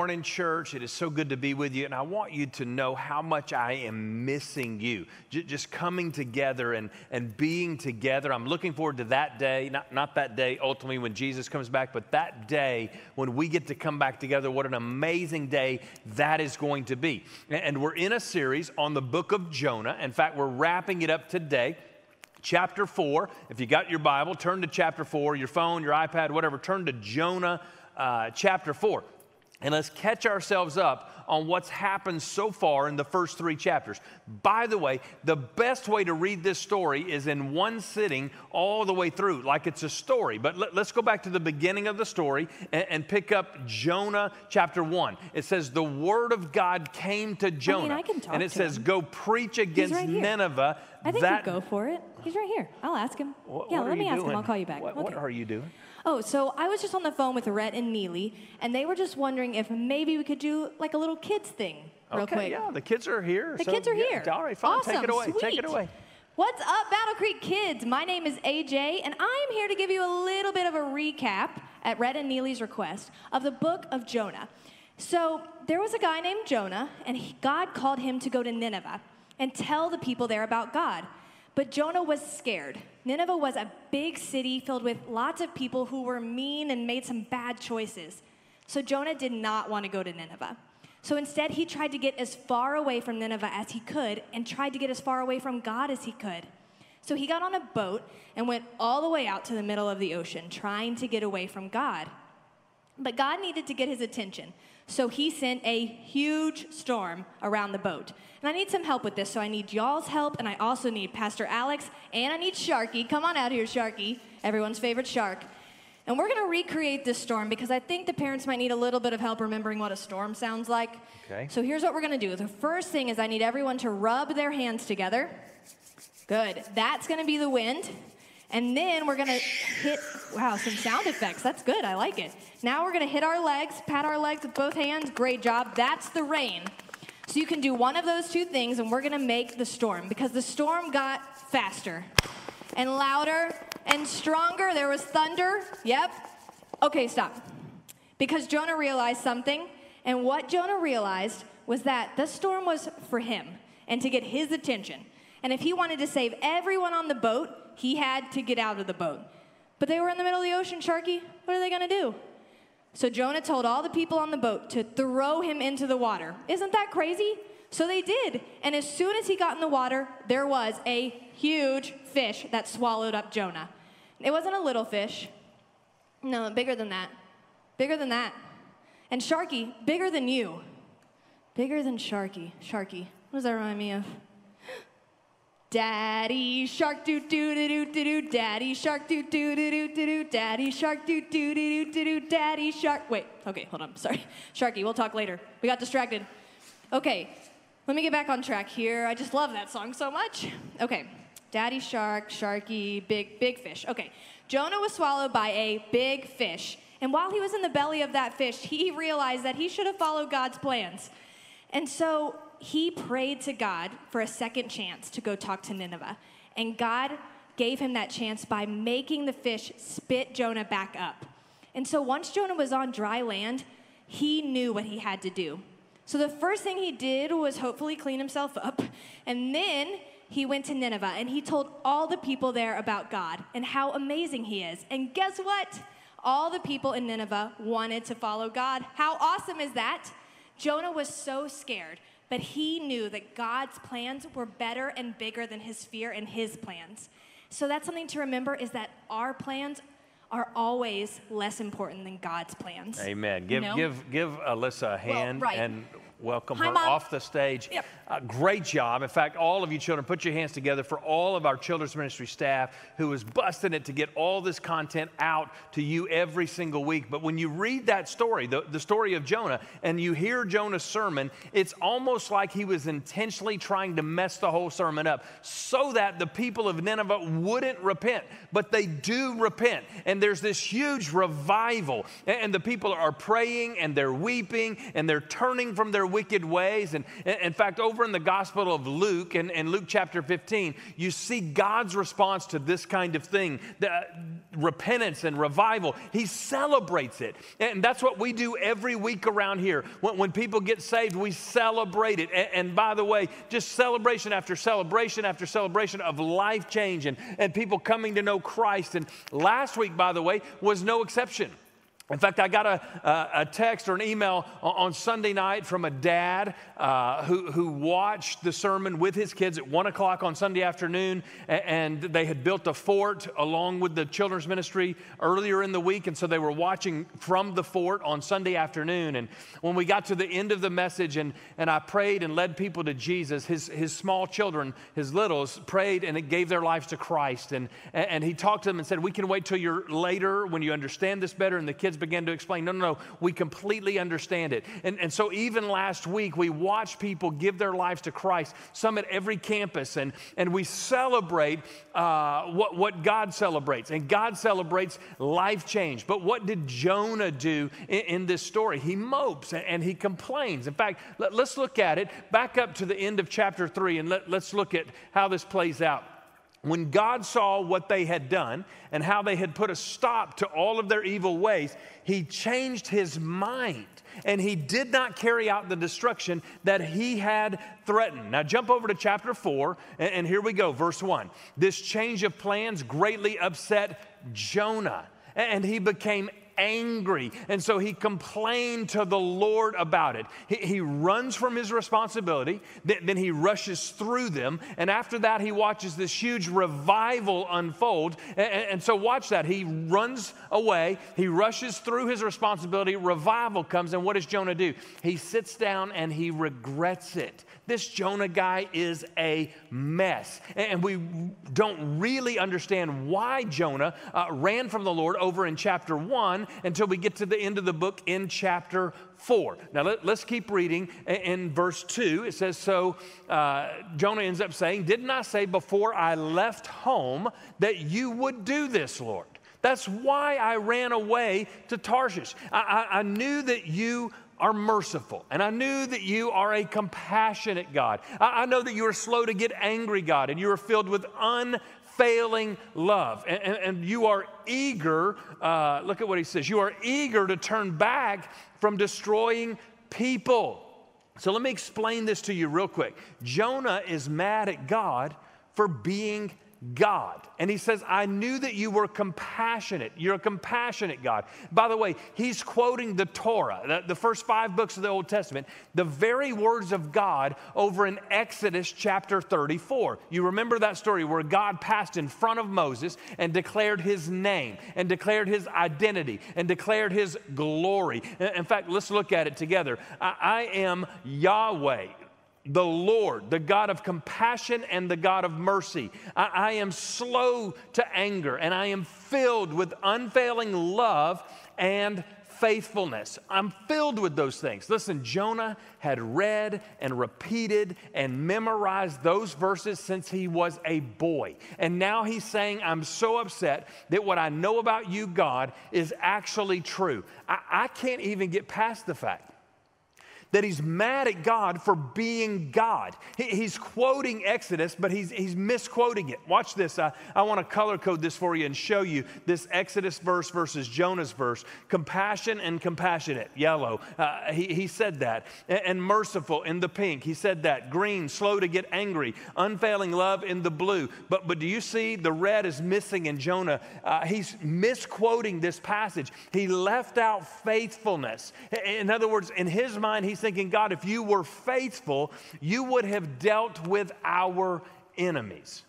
morning, church. It is so good to be with you. And I want you to know how much I am missing you. J- just coming together and, and being together. I'm looking forward to that day, not, not that day ultimately when Jesus comes back, but that day when we get to come back together. What an amazing day that is going to be. And we're in a series on the book of Jonah. In fact, we're wrapping it up today chapter 4. If you got your Bible, turn to chapter 4, your phone, your iPad, whatever, turn to Jonah uh, chapter 4. And let's catch ourselves up on what's happened so far in the first three chapters. By the way, the best way to read this story is in one sitting all the way through, like it's a story. But let, us go back to the beginning of the story and, and, pick up Jonah chapter 1. It says, The word of God came to Jonah. I mean, I and it says, him. Go preach against right Nineveh. I think that, you go for it. He's right here. I'll ask him. What, yeah, what let me ask him. I'll call you back. What, okay. what are you doing? Oh, so I was just on the phone with Rhett and Neely, and they were just wondering if maybe we could do like a little kids thing real okay, quick. Yeah, the kids are here. The so, kids are yeah, here. All right, fine. Awesome, Take it away. Sweet. Take it away. What's up, Battle Creek kids? My name is AJ, and I am here to give you a little bit of a recap at Rhett and Neely's request of the book of Jonah. So there was a guy named Jonah, and he, God called him to go to Nineveh and tell the people there about God. But Jonah was scared. Nineveh was a big city filled with lots of people who were mean and made some bad choices. So Jonah did not want to go to Nineveh. So instead, he tried to get as far away from Nineveh as he could and tried to get as far away from God as he could. So he got on a boat and went all the way out to the middle of the ocean, trying to get away from God. But God needed to get his attention. So he sent a huge storm around the boat. And I need some help with this, so I need y'all's help, and I also need Pastor Alex, and I need Sharky. Come on out here, Sharky, everyone's favorite shark. And we're gonna recreate this storm because I think the parents might need a little bit of help remembering what a storm sounds like. Okay. So here's what we're gonna do. The first thing is I need everyone to rub their hands together. Good. That's gonna be the wind. And then we're gonna hit, wow, some sound effects. That's good, I like it. Now we're gonna hit our legs, pat our legs with both hands. Great job. That's the rain. So you can do one of those two things, and we're gonna make the storm because the storm got faster and louder and stronger. There was thunder. Yep. Okay, stop. Because Jonah realized something, and what Jonah realized was that the storm was for him and to get his attention. And if he wanted to save everyone on the boat, he had to get out of the boat. But they were in the middle of the ocean, Sharky. What are they to do? So Jonah told all the people on the boat to throw him into the water. Isn't that crazy? So they did. And as soon as he got in the water, there was a huge fish that swallowed up Jonah. It wasn't a little fish. No, bigger than that. Bigger than that. And Sharky, bigger than you. Bigger than Sharky. Sharky. What does that remind me of? Daddy shark doo doo doo doo doo. Daddy shark doo doo doo doo doo. Daddy shark doo doo doo doo doo. Daddy shark. Wait. Okay, hold on. Sorry, Sharky. We'll talk later. We got distracted. Okay, let me get back on track here. I just love that song so much. Okay, Daddy shark, Sharky, big big fish. Okay, Jonah was swallowed by a big fish, and while he was in the belly of that fish, he realized that he should have followed God's plans, and so he prayed to God for a second chance to go talk to Nineveh. And God gave him that chance by making the fish spit Jonah back up. And so once Jonah was on dry land, he knew what he had to do. So the first thing he did was hopefully clean himself up. And then he went to Nineveh and he told all the people there about God and how amazing he is. And guess what? All the people in Nineveh wanted to follow God. How awesome is that? Jonah was so scared but he knew that God's plans were better and bigger than his fear and his plans. So that's something to remember is that our plans are always less important than God's plans. Amen. Give you know? give give Alyssa a hand well, right. and welcome Hi, her Mom. off the stage. Yep. Great job. In fact, all of you children, put your hands together for all of our children's ministry staff who is busting it to get all this content out to you every single week. But when you read that story, the, the story of Jonah, and you hear Jonah's sermon, it's almost like he was intentionally trying to mess the whole sermon up so that the people of Nineveh wouldn't repent. But they do repent. And there's this huge revival. And the people are praying and they're weeping and they're turning from their wicked ways. And in fact, over in the Gospel of Luke, and, and Luke chapter 15, you see God's response to this kind of thing the, uh, repentance and revival. He celebrates it. And that's what we do every week around here. When, when people get saved, we celebrate it. And, and by the way, just celebration after celebration after celebration of life change and, and people coming to know Christ. And last week, by the way, was no exception. In fact, I got a, a, text or an email on Sunday night from a dad uh, who, who watched the sermon with his kids at 1 o'clock on Sunday afternoon. And they had built a fort along with the children's ministry earlier in the week. And so they were watching from the fort on Sunday afternoon. And when we got to the end of the message and, and I prayed and led people to Jesus, his, his small children, his littles, prayed and gave their lives to Christ. And, and he talked to them and said, We can wait till you're later when you understand this better. And the kids began to explain, no, no, no, we completely understand it. And, and so even last week, we watched people give their lives to Christ, some at every campus, and, and we celebrate uh, what, what God celebrates. And God celebrates life change. But what did Jonah do in, in this story? He mopes and, and he complains. In fact, let, us look at it back up to the end of chapter 3 and let, let's look at how this plays out. When God saw what they had done and how they had put a stop to all of their evil ways, he changed his mind and he did not carry out the destruction that he had threatened. Now, jump over to chapter 4, and, here we go, verse 1. This change of plans greatly upset Jonah, and he became angry. And so he complained to the Lord about it. He, he runs from his responsibility, then, then he rushes through them. And after that, he watches this huge revival unfold. And, and so, watch that. He runs away, he rushes through his responsibility, revival comes. And what does Jonah do? He sits down and he regrets it. This Jonah guy is a mess. And we don't really understand why Jonah uh, ran from the Lord over in chapter 1 until we get to the end of the book in chapter 4. Now let, us keep reading. In verse 2, it says So uh, Jonah ends up saying, Didn't I say before I left home that you would do this, Lord? That's why I ran away to Tarshish. I, I, I knew that you are merciful. And I knew that you are a compassionate God. I, I know that you are slow to get angry, God, and you are filled with unfailing love. And, and, and you are eager, uh, look at what he says, you are eager to turn back from destroying people. So let me explain this to you real quick. Jonah is mad at God for being God. And he says, I knew that you were compassionate. You're a compassionate God. By the way, he's quoting the Torah, the, the, first five books of the Old Testament, the very words of God over in Exodus chapter 34. You remember that story where God passed in front of Moses and declared his name and declared his identity and declared his glory. In fact, let's look at it together. I, I am Yahweh the Lord, the God of compassion and the God of mercy. I, I, am slow to anger and I am filled with unfailing love and faithfulness. I'm filled with those things. Listen, Jonah had read and repeated and memorized those verses since he was a boy. And now he's saying, I'm so upset that what I know about you, God, is actually true. I, I can't even get past the fact that he's mad at God for being God. He, he's quoting Exodus, but he's, he's misquoting it. Watch this. I, I want to color code this for you and show you this Exodus verse versus Jonah's verse. Compassion and compassionate, yellow. Uh, he, he said that. And, and merciful in the pink. He said that. Green, slow to get angry. Unfailing love in the blue. But, but do you see the red is missing in Jonah? Uh, he's misquoting this passage. He left out faithfulness. In other words, in his mind, he's thinking, God, if you were faithful, you would have dealt with our enemies.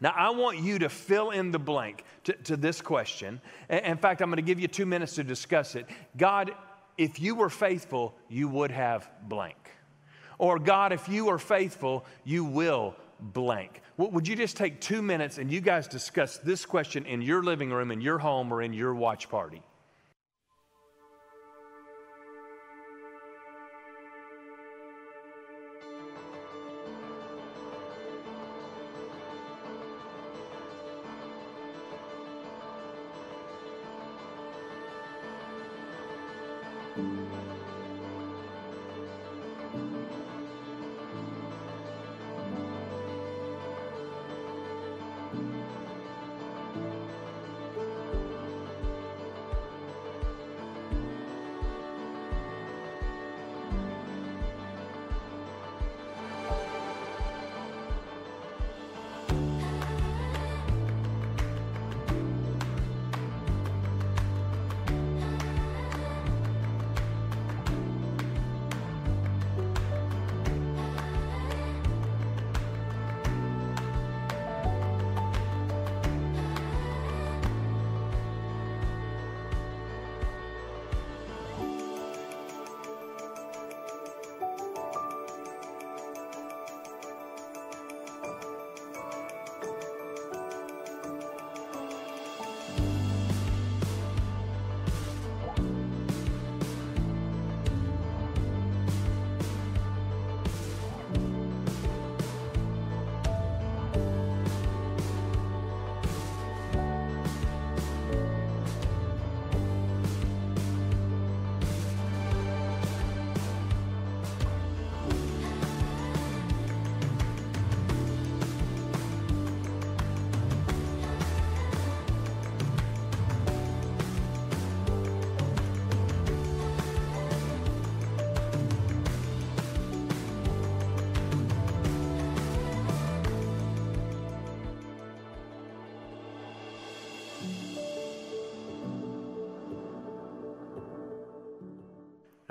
Now, I want you to fill in the blank to, to this question. In fact, I'm going to give you two minutes to discuss it. God, if you were faithful, you would have blank. Or, God, if you are faithful, you will blank. Would you just take two minutes and you guys discuss this question in your living room, in your home, or in your watch party?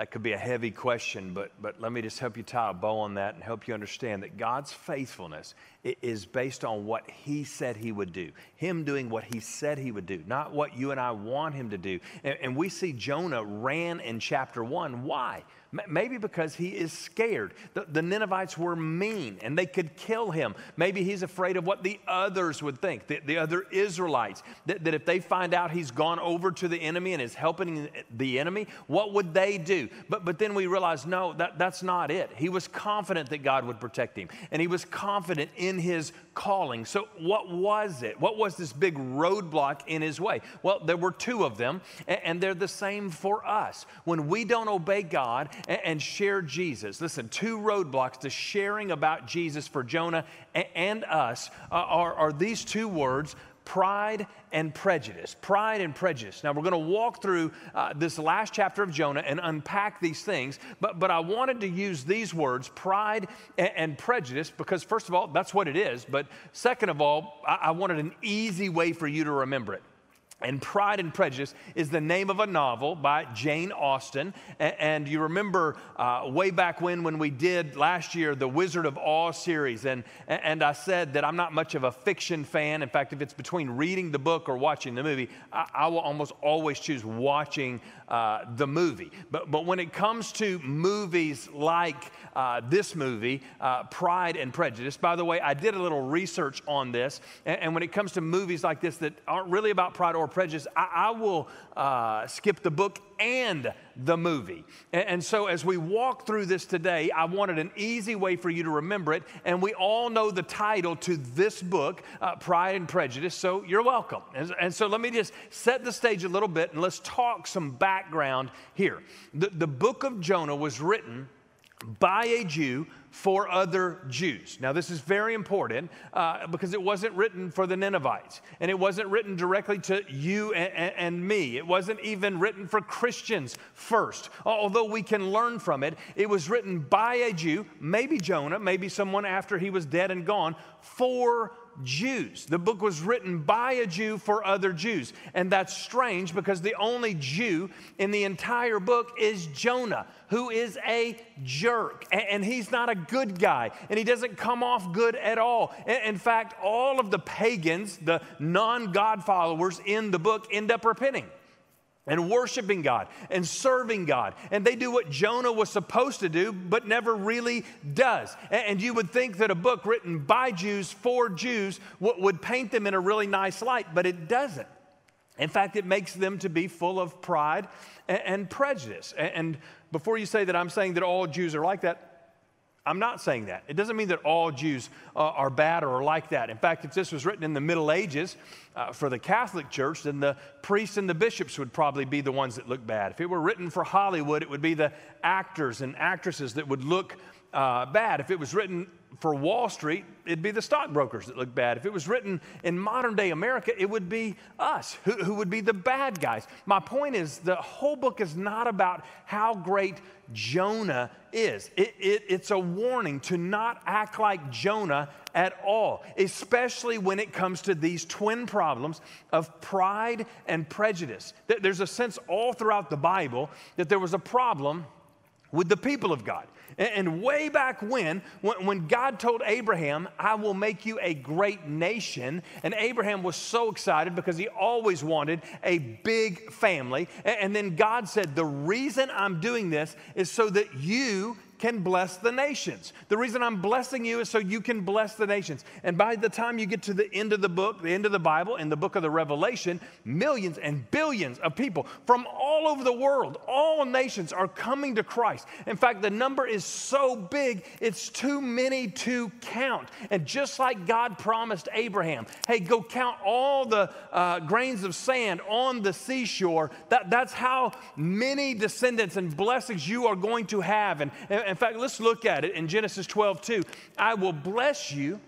That could be a heavy question, but, but let me just help you tie a bow on that and help you understand that God's faithfulness is based on what He said He would do. Him doing what He said He would do, not what you and I want Him to do. And, and we see Jonah ran in chapter one. Why? Maybe because he is scared. The, the, Ninevites were mean and they could kill him. Maybe he's afraid of what the others would think, the, the other Israelites, that, that if they find out he's gone over to the enemy and is helping the enemy, what would they do? But, but then we realize, no, that, that's not it. He was confident that God would protect him and he was confident in his calling. So, what was it? What was this big roadblock in his way? Well, there were two of them, and they're the same for us. When we don't obey God and share Jesus, listen, two roadblocks to sharing about Jesus for Jonah and us are, are these two words pride and prejudice. Pride and prejudice. Now, we're going to walk through uh, this last chapter of Jonah and unpack these things, but, but I wanted to use these words, pride and, and prejudice, because first of all, that's what it is. But second of all, I, I wanted an easy way for you to remember it. And Pride and Prejudice is the name of a novel by Jane Austen. And, you remember uh, way back when, when we did last year the Wizard of Oz series, and, and I said that I'm not much of a fiction fan. In fact, if it's between reading the book or watching the movie, I, I will almost always choose watching uh, the movie. But, but when it comes to movies like uh, this movie, uh, Pride and Prejudice, by the way, I did a little research on this. And, and when it comes to movies like this that aren't really about pride or prejudice, I, I will uh, skip the book and the movie. And, and, so as we walk through this today, I wanted an easy way for you to remember it. And we all know the title to this book, uh, Pride and Prejudice, so you're welcome. And, and, so let me just set the stage a little bit and let's talk some background here. The, the book of Jonah was written by a Jew for other Jews. Now, this is very important uh, because it wasn't written for the Ninevites, and it wasn't written directly to you and, and, me. It wasn't even written for Christians first, although we can learn from it. It was written by a Jew, maybe Jonah, maybe someone after he was dead and gone, for Jews. The book was written by a Jew for other Jews. And that's strange because the only Jew in the entire book is Jonah, who is a jerk. And he's not a good guy. And he doesn't come off good at all. In fact, all of the pagans, the non God followers in the book, end up repenting and worshiping God and serving God. And they do what Jonah was supposed to do, but never really does. And you would think that a book written by Jews for Jews would paint them in a really nice light, but it doesn't. In fact, it makes them to be full of pride and prejudice. And before you say that I'm saying that all Jews are like that, I'm not saying that. It doesn't mean that all Jews uh, are bad or are like that. In fact, if this was written in the Middle Ages uh, for the Catholic Church, then the priests and the bishops would probably be the ones that look bad. If it were written for Hollywood, it would be the actors and actresses that would look uh, bad. If it was written for Wall Street, it'd be the stockbrokers that look bad. If it was written in modern day America, it would be us who, who would be the bad guys. My point is, the whole book is not about how great Jonah is. It, it, it's a warning to not act like Jonah at all, especially when it comes to these twin problems of pride and prejudice. There's a sense all throughout the Bible that there was a problem with the people of God. And way back when, when God told Abraham, I will make you a great nation, and Abraham was so excited because he always wanted a big family. And then God said, The reason I'm doing this is so that you can bless the nations. The reason I'm blessing you is so you can bless the nations. And by the time you get to the end of the book, the end of the Bible, in the book of the Revelation, millions and billions of people from all over the world, all nations are coming to Christ. In fact, the number is so big, it's too many to count. And just like God promised Abraham, hey, go count all the uh, grains of sand on the seashore, that, that's how many descendants and blessings you are going to have. And, and in fact, let's look at it in Genesis 12, 2. I will bless you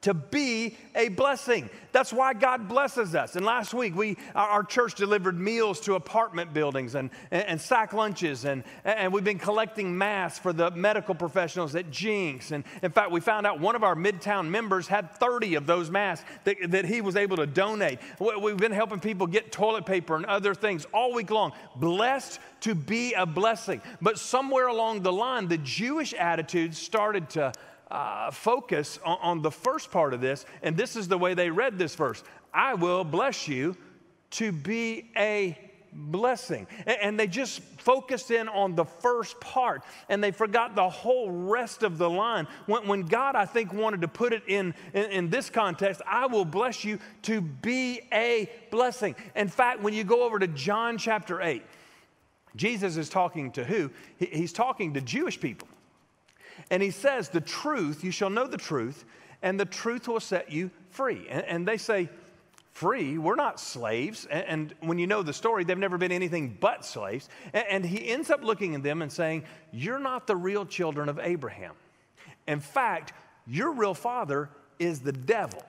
to be a blessing. That's why God blesses us. And last week, we, our, church delivered meals to apartment buildings and, and, and, sack lunches, and, and we've been collecting masks for the medical professionals at Jinx. And in fact, we found out one of our Midtown members had 30 of those masks that, that he was able to donate. We've been helping people get toilet paper and other things all week long. Blessed to be a blessing. But somewhere along the line, the Jewish attitude started to uh, focus on, on the first part of this, and this is the way they read this verse I will bless you to be a blessing. And they just focused in on the first part and they forgot the whole rest of the line. When, when God, I think, wanted to put it in, in, in, this context, I will bless you to be a blessing. In fact, when you go over to John chapter 8, Jesus is talking to who? He's talking to Jewish people. And he says, The truth, you shall know the truth, and the truth will set you free. And, and they say, Free? We're not slaves. And, and, when you know the story, they've never been anything but slaves. And, and he ends up looking at them and saying, You're not the real children of Abraham. In fact, your real father is the devil.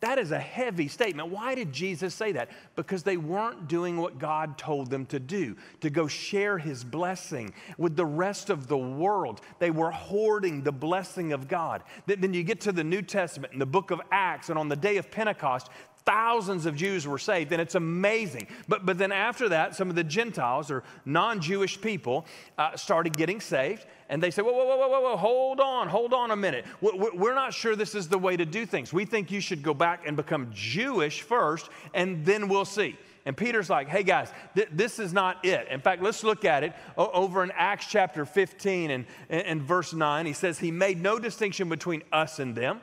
That is a heavy statement. Why did Jesus say that? Because they weren't doing what God told them to do, to go share his blessing with the rest of the world. They were hoarding the blessing of God. Then you get to the New Testament and the book of Acts, and on the day of Pentecost, thousands of Jews were saved, and it's amazing. But, but then after that, some of the Gentiles or non Jewish people uh, started getting saved, and they said, whoa, whoa, whoa, whoa, whoa, hold on, hold on a minute. We're not sure this is the way to do things. We think you should go back and become Jewish first, and then we'll see. And Peter's like, hey guys, th- this is not it. In fact, let's look at it o- over in Acts chapter 15 and, and, and verse 9. He says, He made no distinction between us and them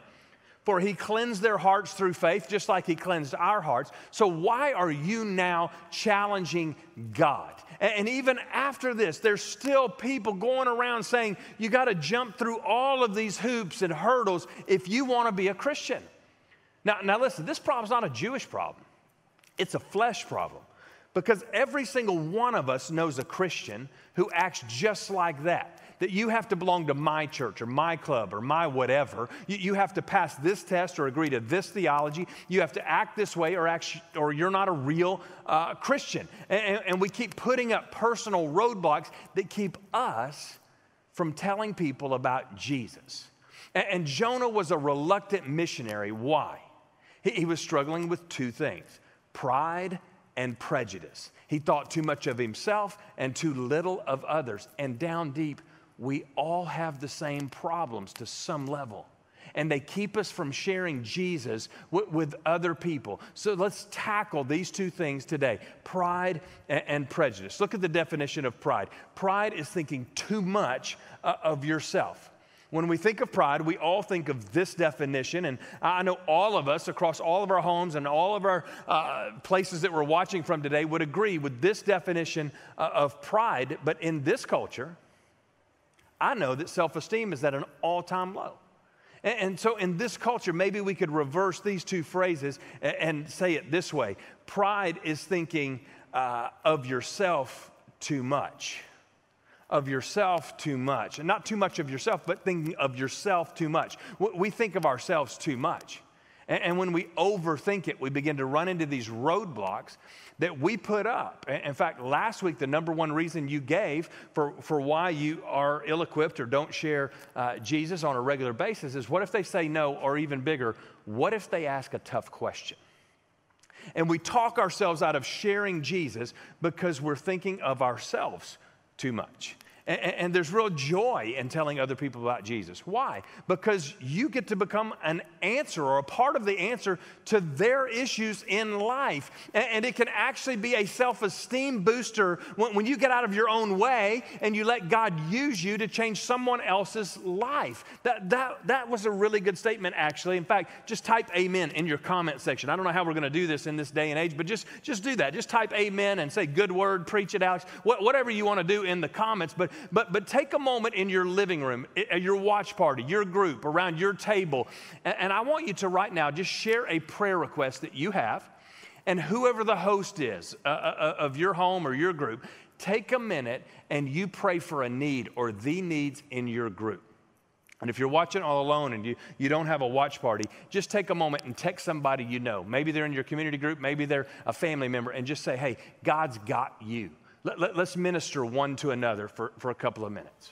for he cleansed their hearts through faith, just like he cleansed our hearts. So, why are you now challenging God? And even after this, there's still people going around saying you got to jump through all of these hoops and hurdles if you want to be a Christian. Now, now listen, this problem's not a Jewish problem, it's a flesh problem. Because every single one of us knows a Christian who acts just like that that you have to belong to my church or my club or my whatever. You, you have to pass this test or agree to this theology. You have to act this way or, act, or you're not a real uh, Christian. And, and we keep putting up personal roadblocks that keep us from telling people about Jesus. And, and Jonah was a reluctant missionary. Why? He, he was struggling with two things pride and prejudice. He thought too much of himself and too little of others. And down deep, we all have the same problems to some level. And they keep us from sharing Jesus with, with other people. So let's tackle these two things today pride and, and, prejudice. Look at the definition of pride pride is thinking too much uh, of yourself. When we think of pride, we all think of this definition, and I know all of us across all of our homes and all of our uh, places that we're watching from today would agree with this definition uh, of pride. But in this culture, I know that self esteem is at an all time low. And, and, so, in this culture, maybe we could reverse these two phrases and, and say it this way Pride is thinking uh, of yourself too much. Of yourself too much. And not too much of yourself, but thinking of yourself too much. We think of ourselves too much. And when we overthink it, we begin to run into these roadblocks that we put up. In fact, last week, the number one reason you gave for, for why you are ill equipped or don't share uh, Jesus on a regular basis is what if they say no, or even bigger, what if they ask a tough question? And we talk ourselves out of sharing Jesus because we're thinking of ourselves too much. And, and, there's real joy in telling other people about Jesus. Why? Because you get to become an answer or a part of the answer to their issues in life. And, and it can actually be a self esteem booster when, when you get out of your own way and you let God use you to change someone else's life. That, that, that was a really good statement, actually. In fact, just type amen in your comment section. I don't know how we're going to do this in this day and age, but just, just do that. Just type amen and say good word, preach it, Alex, whatever you want to do in the comments. But but, but take a moment in your living room, at your watch party, your group, around your table, and, and I want you to right now just share a prayer request that you have. And whoever the host is uh, uh, uh, of your home or your group, take a minute and you pray for a need or the needs in your group. And if you're watching all alone and you, you don't have a watch party, just take a moment and text somebody you know. Maybe they're in your community group, maybe they're a family member, and just say, hey, God's got you. Let, let, let's minister one to another for, for a couple of minutes.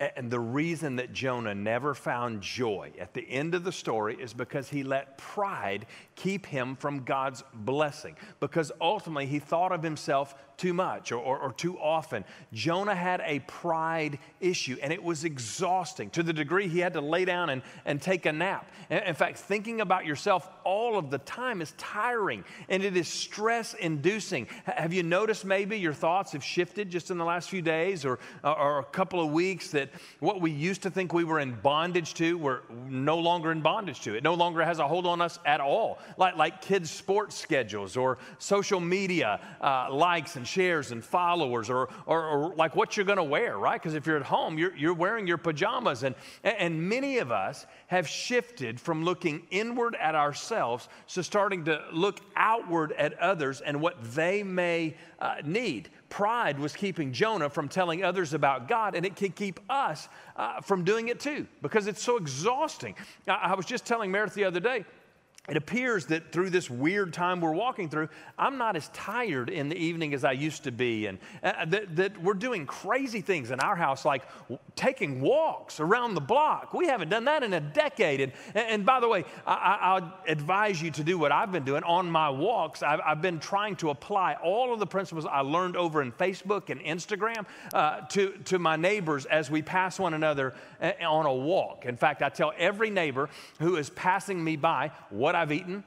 And the reason that Jonah never found joy at the end of the story is because he let pride keep him from God's blessing. Because ultimately he thought of himself too much or, or, or, too often. Jonah had a pride issue and it was exhausting to the degree he had to lay down and, and take a nap. In fact, thinking about yourself all of the time is tiring and it is stress inducing. Have you noticed maybe your thoughts have shifted just in the last few days or, or a couple of weeks that what we used to think we were in bondage to, we're no longer in bondage to? It no longer has a hold on us at all, like, like kids' sports schedules or social media uh, likes and shares and followers or, or, or like what you're going to wear, right? Because if you're at home, you're, you're wearing your pajamas. And, and many of us have shifted from looking inward at ourselves to starting to look outward at others and what they may uh, need. Pride was keeping Jonah from telling others about God, and it can keep us uh, from doing it too because it's so exhausting. I, I was just telling Meredith the other day, it appears that through this weird time we're walking through, I'm not as tired in the evening as I used to be. And uh, that, that, we're doing crazy things in our house, like taking walks around the block. We haven't done that in a decade. And, and by the way, I, will advise you to do what I've been doing. On my walks, I've, I've, been trying to apply all of the principles I learned over in Facebook and Instagram uh, to, to my neighbors as we pass one another uh, on a walk. In fact, I tell every neighbor who is passing me by what I've eaten,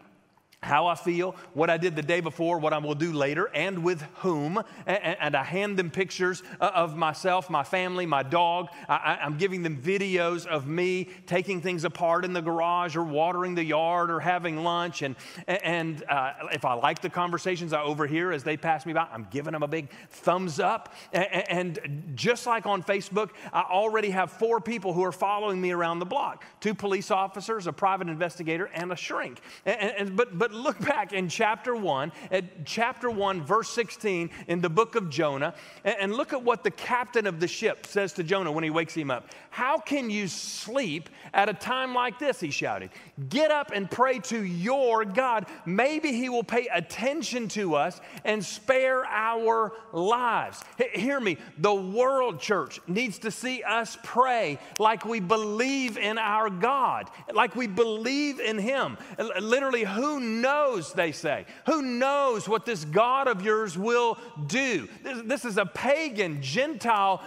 how I feel, what I did the day before, what I will do later, and with whom. And, I hand them pictures uh, of myself, my family, my dog. I, am giving them videos of me taking things apart in the garage or watering the yard or having lunch. And, and uh, if I like the conversations I overhear as they pass me by, I'm giving them a big thumbs up. And just like on Facebook, I already have four people who are following me around the block two police officers, a private investigator, and a shrink. And, but, but look back in chapter 1, at chapter 1, verse 16 in the book of Jonah, and look at what the captain of the ship says to Jonah when he wakes him up. How can you sleep at a time like this? He shouted. Get up and pray to your God. Maybe he will pay attention to us and spare our lives. Hear me, the world church needs to see us pray like we believe in our God, like we believe in him. Literally, who knows, they say? Who knows what this God of yours will do? This, this is a pagan, Gentile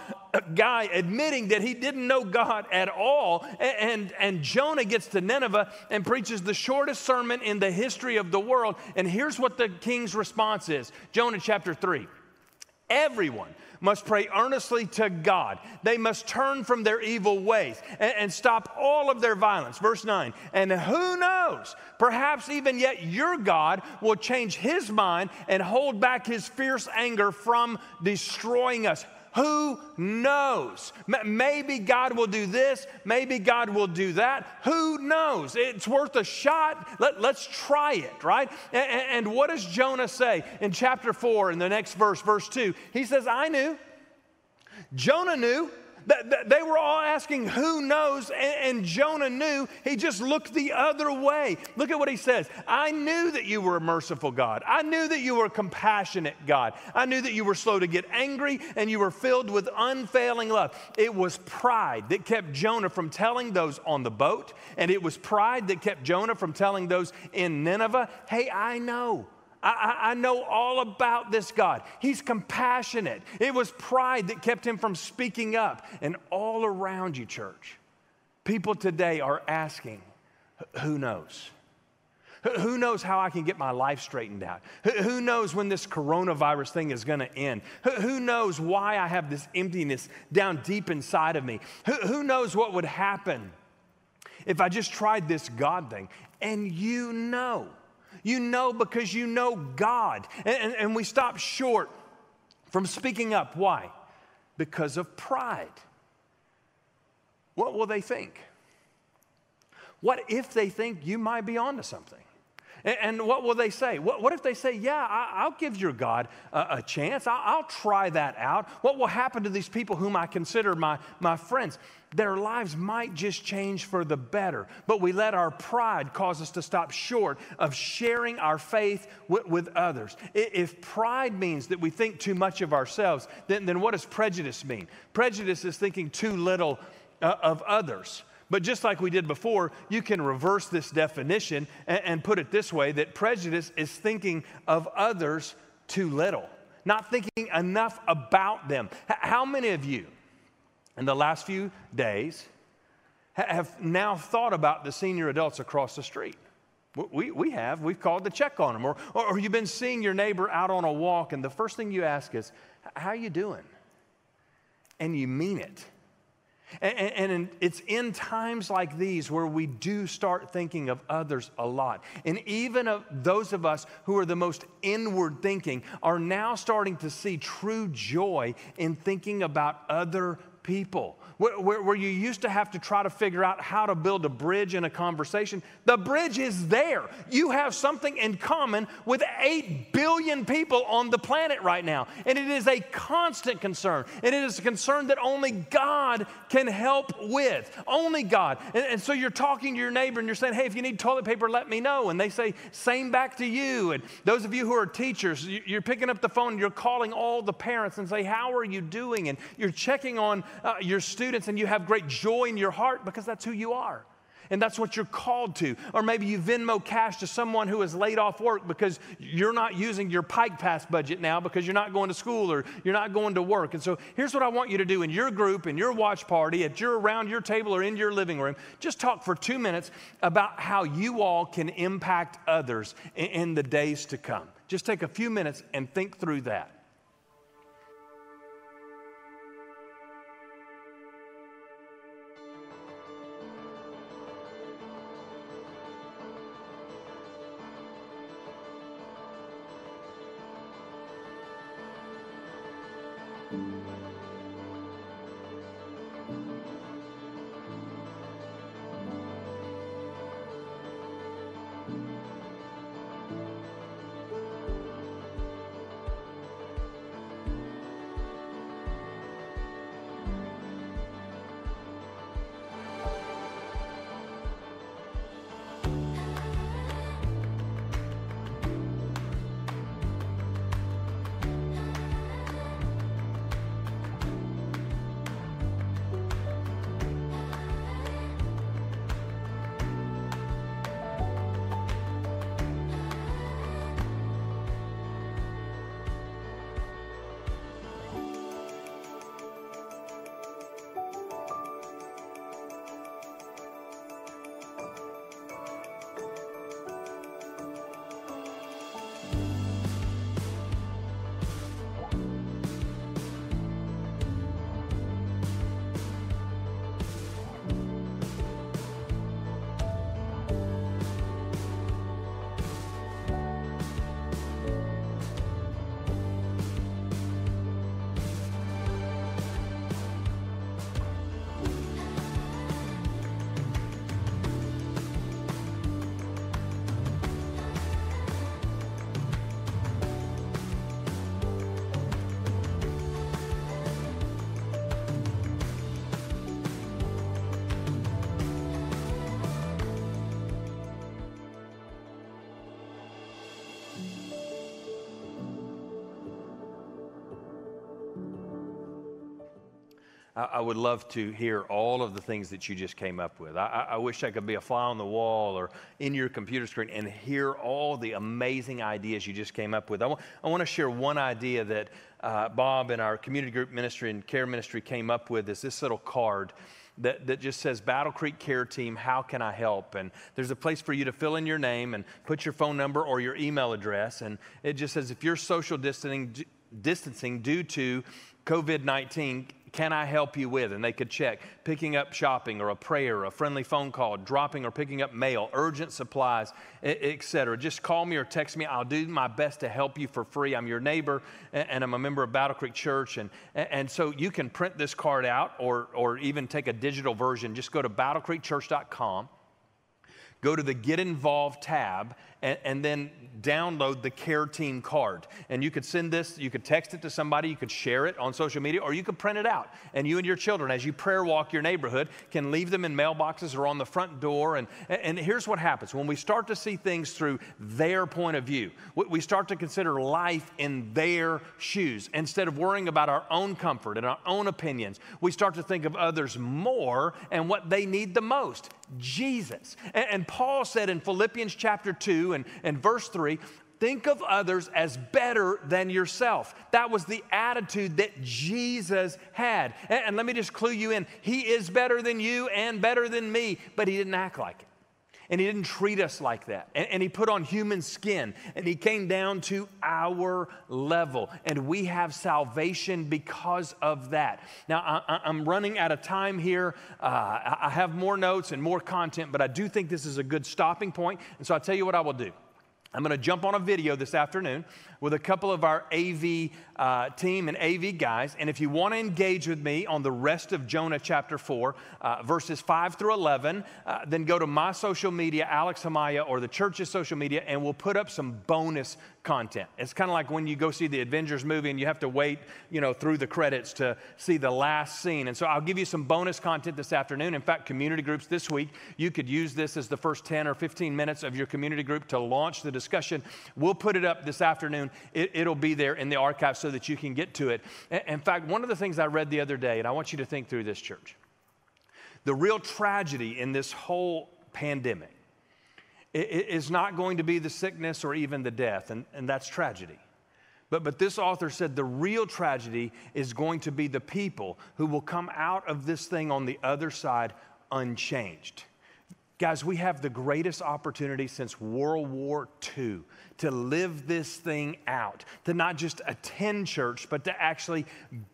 guy admitting that he didn't know God at all. And, and, and, Jonah gets to Nineveh and preaches the shortest sermon in the history of the world. And here's what the king's response is Jonah chapter 3. Everyone must pray earnestly to God. They must turn from their evil ways and, and, stop all of their violence. Verse 9, and who knows, perhaps even yet your God will change his mind and hold back his fierce anger from destroying us. Who knows? Maybe God will do this. Maybe God will do that. Who knows? It's worth a shot. Let, us try it, right? And, and what does Jonah say in chapter 4 in the next verse, verse 2? He says, I knew. Jonah knew. They were all asking, Who knows? And Jonah knew. He just looked the other way. Look at what he says I knew that you were a merciful God. I knew that you were a compassionate God. I knew that you were slow to get angry and you were filled with unfailing love. It was pride that kept Jonah from telling those on the boat, and it was pride that kept Jonah from telling those in Nineveh, Hey, I know. I, I, know all about this God. He's compassionate. It was pride that kept him from speaking up. And all around you, church, people today are asking, who knows? Who knows how I can get my life straightened out? Who knows when this coronavirus thing is going to end? Who knows why I have this emptiness down deep inside of me? Who knows what would happen if I just tried this God thing? And you know you know because you know God. And, and, and we stop short from speaking up. Why? Because of pride. What will they think? What if they think you might be onto something? And, what will they say? What, if they say, Yeah, I, will give your God a, chance, I'll, I'll, try that out? What will happen to these people whom I consider my, my friends? Their lives might just change for the better, but we let our pride cause us to stop short of sharing our faith with, with others. If pride means that we think too much of ourselves, then, then what does prejudice mean? Prejudice is thinking too little uh, of others. But just like we did before, you can reverse this definition and, and put it this way that prejudice is thinking of others too little, not thinking enough about them. H- how many of you in the last few days have now thought about the senior adults across the street? We, we have. We've called to check on them. Or, or, or you've been seeing your neighbor out on a walk, and the first thing you ask is, How you doing? And you mean it. And, and, it's in times like these where we do start thinking of others a lot. And even of those of us who are the most inward thinking are now starting to see true joy in thinking about other people where, where, where, you used to have to try to figure out how to build a bridge in a conversation, the bridge is there. You have something in common with 8 billion people on the planet right now. And it is a constant concern. And it is a concern that only God can help with. Only God. And, and so you're talking to your neighbor and you're saying, hey, if you need toilet paper, let me know. And they say, same back to you. And those of you who are teachers, you're picking up the phone you're calling all the parents and say, how are you doing? And you're checking on uh, your students students and you have great joy in your heart because that's who you are. And that's what you're called to. Or maybe you Venmo cash to someone who is laid off work because you're not using your Pike Pass budget now because you're not going to school or you're not going to work. And so here's what I want you to do in your group, in your watch party, at your around your table or in your living room. Just talk for two minutes about how you all can impact others in, in the days to come. Just take a few minutes and think through that. I, I would love to hear all of the things that you just came up with. I, I wish I could be a fly on the wall or in your computer screen and hear all the amazing ideas you just came up with. I, w- I want to share one idea that uh, Bob and our community group ministry and care ministry came up with is this little card that, that just says Battle Creek Care Team, how can I help? And there's a place for you to fill in your name and put your phone number or your email address. And it just says if you're social distancing, distancing due to COVID 19, can I help you with? And they could check picking up shopping or a prayer, or a friendly phone call, dropping or picking up mail, urgent supplies, etc. Just call me or text me. I'll do my best to help you for free. I'm your neighbor and I'm a member of Battle Creek Church. And, and so you can print this card out or, or even take a digital version. Just go to battlecreekchurch.com go to the Get Involved tab and, and, then download the Care Team card. And you could send this, you could text it to somebody, you could share it on social media, or you could print it out. And you and your children, as you prayer walk your neighborhood, can leave them in mailboxes or on the front door. And, and here's what happens when we start to see things through their point of view, we start to consider life in their shoes. Instead of worrying about our own comfort and our own opinions, we start to think of others more and what they need the most. Jesus. And, and Paul said in Philippians chapter 2 and, and verse 3, think of others as better than yourself. That was the attitude that Jesus had. And, and, let me just clue you in He is better than you and better than me, but He didn't act like it. And he didn't treat us like that. And, and, he put on human skin and he came down to our level. And we have salvation because of that. Now, I, am running out of time here. Uh, I have more notes and more content, but I do think this is a good stopping point. And so I'll tell you what I will do. I'm going to jump on a video this afternoon with a couple of our AV uh, team and AV guys. And if you want to engage with me on the rest of Jonah chapter 4, uh, verses 5 through 11, uh, then go to my social media, Alex Himaya, or the church's social media, and we'll put up some bonus content. It's kind of like when you go see the Avengers movie and you have to wait, you know, through the credits to see the last scene. And so I'll give you some bonus content this afternoon. In fact, community groups this week, you could use this as the first 10 or 15 minutes of your community group to launch the discussion. We'll put it up this afternoon it, will be there in the archive so that you can get to it. In fact, one of the things I read the other day, and I want you to think through this, church. The real tragedy in this whole pandemic is not going to be the sickness or even the death, and, and that's tragedy. But, but this author said the real tragedy is going to be the people who will come out of this thing on the other side unchanged. Guys, we have the greatest opportunity since World War II to live this thing out, to not just attend church, but to actually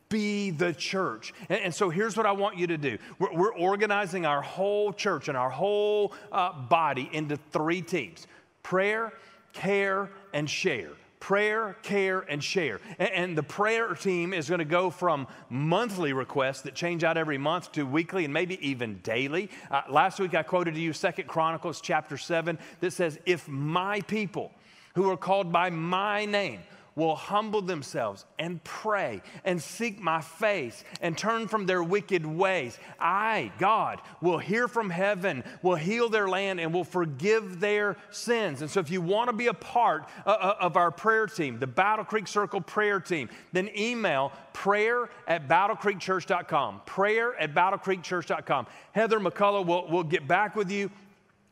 be the church. And, and so here's what I want you to do we're, we're organizing our whole church and our whole uh, body into three teams prayer, care, and share prayer, care, and share. And, the prayer team is going to go from monthly requests that change out every month to weekly and maybe even daily. Uh, last week I quoted to you Second Chronicles chapter 7 that says, If my people who are called by my name will humble themselves and pray and seek my face and turn from their wicked ways, I, God, will hear from heaven, will heal their land, and will forgive their sins. And so, if you want to be a part uh, uh, of our prayer team, the Battle Creek Circle prayer team, then email prayer at battlecreekchurch.com. Prayer at battlecreekchurch.com. Heather McCullough will, will get back with you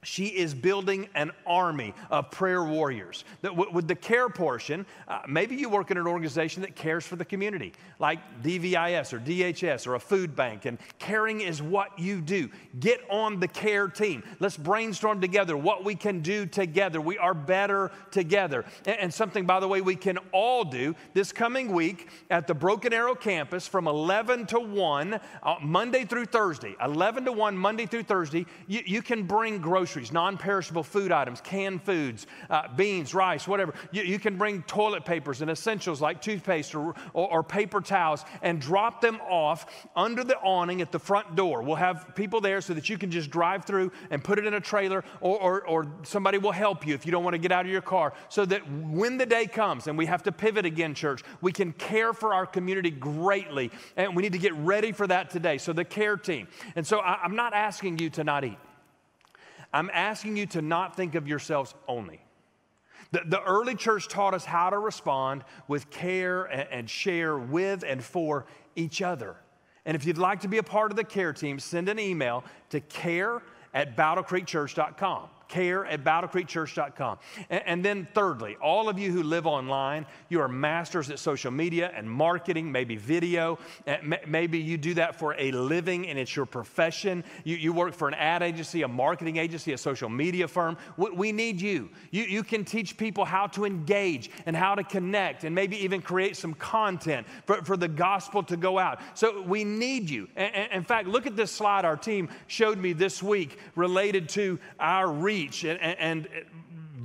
she is building an army of prayer warriors. With the care portion, uh, maybe you work in an organization that cares for the community, like DVIS or DHS or a food bank, and caring is what you do. Get on the care team. Let's brainstorm together what we can do together. We are better together. And, and something, by the way, we can all do this coming week at the Broken Arrow campus from 11 to 1, uh, Monday through Thursday. 11 to 1, Monday through Thursday. You, you can bring groceries groceries, non perishable food items, canned foods, uh, beans, rice, whatever. You, you, can bring toilet papers and essentials like toothpaste or, or, or paper towels and drop them off under the awning at the front door. We'll have people there so that you can just drive through and put it in a trailer, or, or, or somebody will help you if you don't want to get out of your car, so that when the day comes and we have to pivot again, church, we can care for our community greatly. And we need to get ready for that today. So, the care team. And so, I, I'm not asking you to not eat. I'm asking you to not think of yourselves only. The, the early church taught us how to respond with care and, and share with and for each other. And if you'd like to be a part of the care team, send an email to care at battlecreekchurch.com care at battlecreekchurch.com. And, and then, thirdly, all of you who live online, you are masters at social media and marketing, maybe video. Maybe you do that for a living and it's your profession. You, you work for an ad agency, a marketing agency, a social media firm. We, we need you. you. You can teach people how to engage and how to connect and maybe even create some content for, for the gospel to go out. So we need you. In fact, look at this slide our team showed me this week related to our reach reach and, and,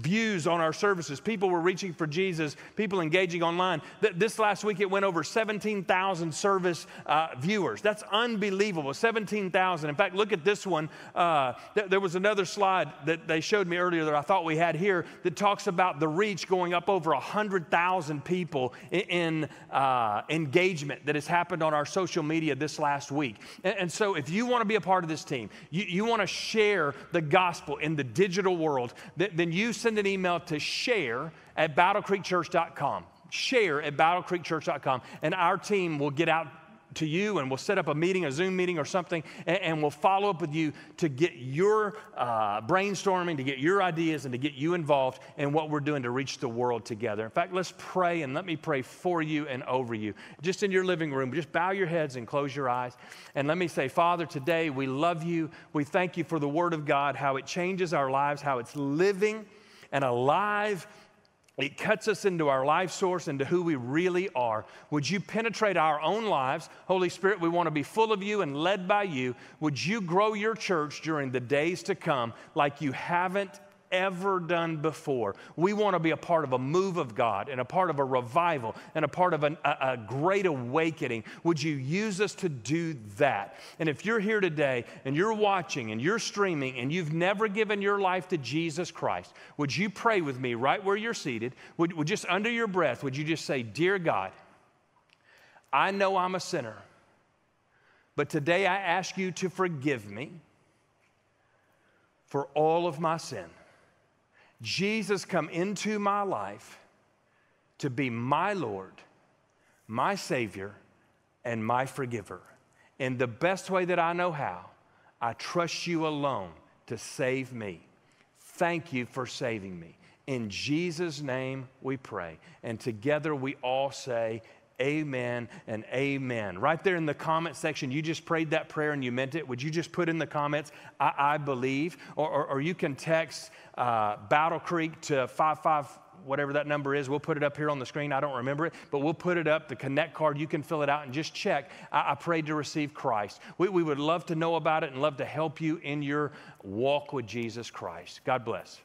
views on our services. People were reaching for Jesus, people engaging online. This last week it went over 17,000 service uh, viewers. That's unbelievable. 17,000. In fact, look at this one. Uh, th- there was another slide that they showed me earlier that I thought we had here that talks about the reach going up over 100,000 people in, in uh, engagement that has happened on our social media this last week. And, and so if you want to be a part of this team, you, you want to share the gospel in the digital world, th- then you send send an email to share at battlecreekchurch.com. Share at battlecreekchurch.com, and our team will get out to you and we'll set up a meeting, a Zoom meeting or something, and, and we'll follow up with you to get your uh, brainstorming, to get your ideas, and to get you involved in what we're doing to reach the world together. In fact, let's pray and let me pray for you and over you. Just in your living room, just bow your heads and close your eyes. And let me say, Father, today we love you. We thank you for the Word of God, how it changes our lives, how it's living and alive. It cuts us into our life source, into who we really are. Would you penetrate our own lives? Holy Spirit, we want to be full of you and led by you. Would you grow your church during the days to come like you haven't ever done before. We want to be a part of a move of God and a part of a revival and a part of an, a, a great awakening. Would you use us to do that? And if you're here today and you're watching and you're streaming and you've never given your life to Jesus Christ, would you pray with me right where you're seated? Would, would just under your breath, would you just say, Dear God, I know I'm a sinner, but today I ask you to forgive me for all of my sin. Jesus come into my life to be my Lord, my Savior, and my forgiver. In the best way that I know how, I trust you alone to save me. Thank you for saving me. In Jesus' name we pray. And together we all say, Amen and amen. Right there in the comment section, you just prayed that prayer and you meant it. Would you just put in the comments, I, I believe? Or, or, or, you can text uh, Battle Creek to 55, whatever that number is. We'll put it up here on the screen. I don't remember it, but we'll put it up, the Connect card. You can fill it out and just check. I, I prayed to receive Christ. We, we would love to know about it and love to help you in your walk with Jesus Christ. God bless.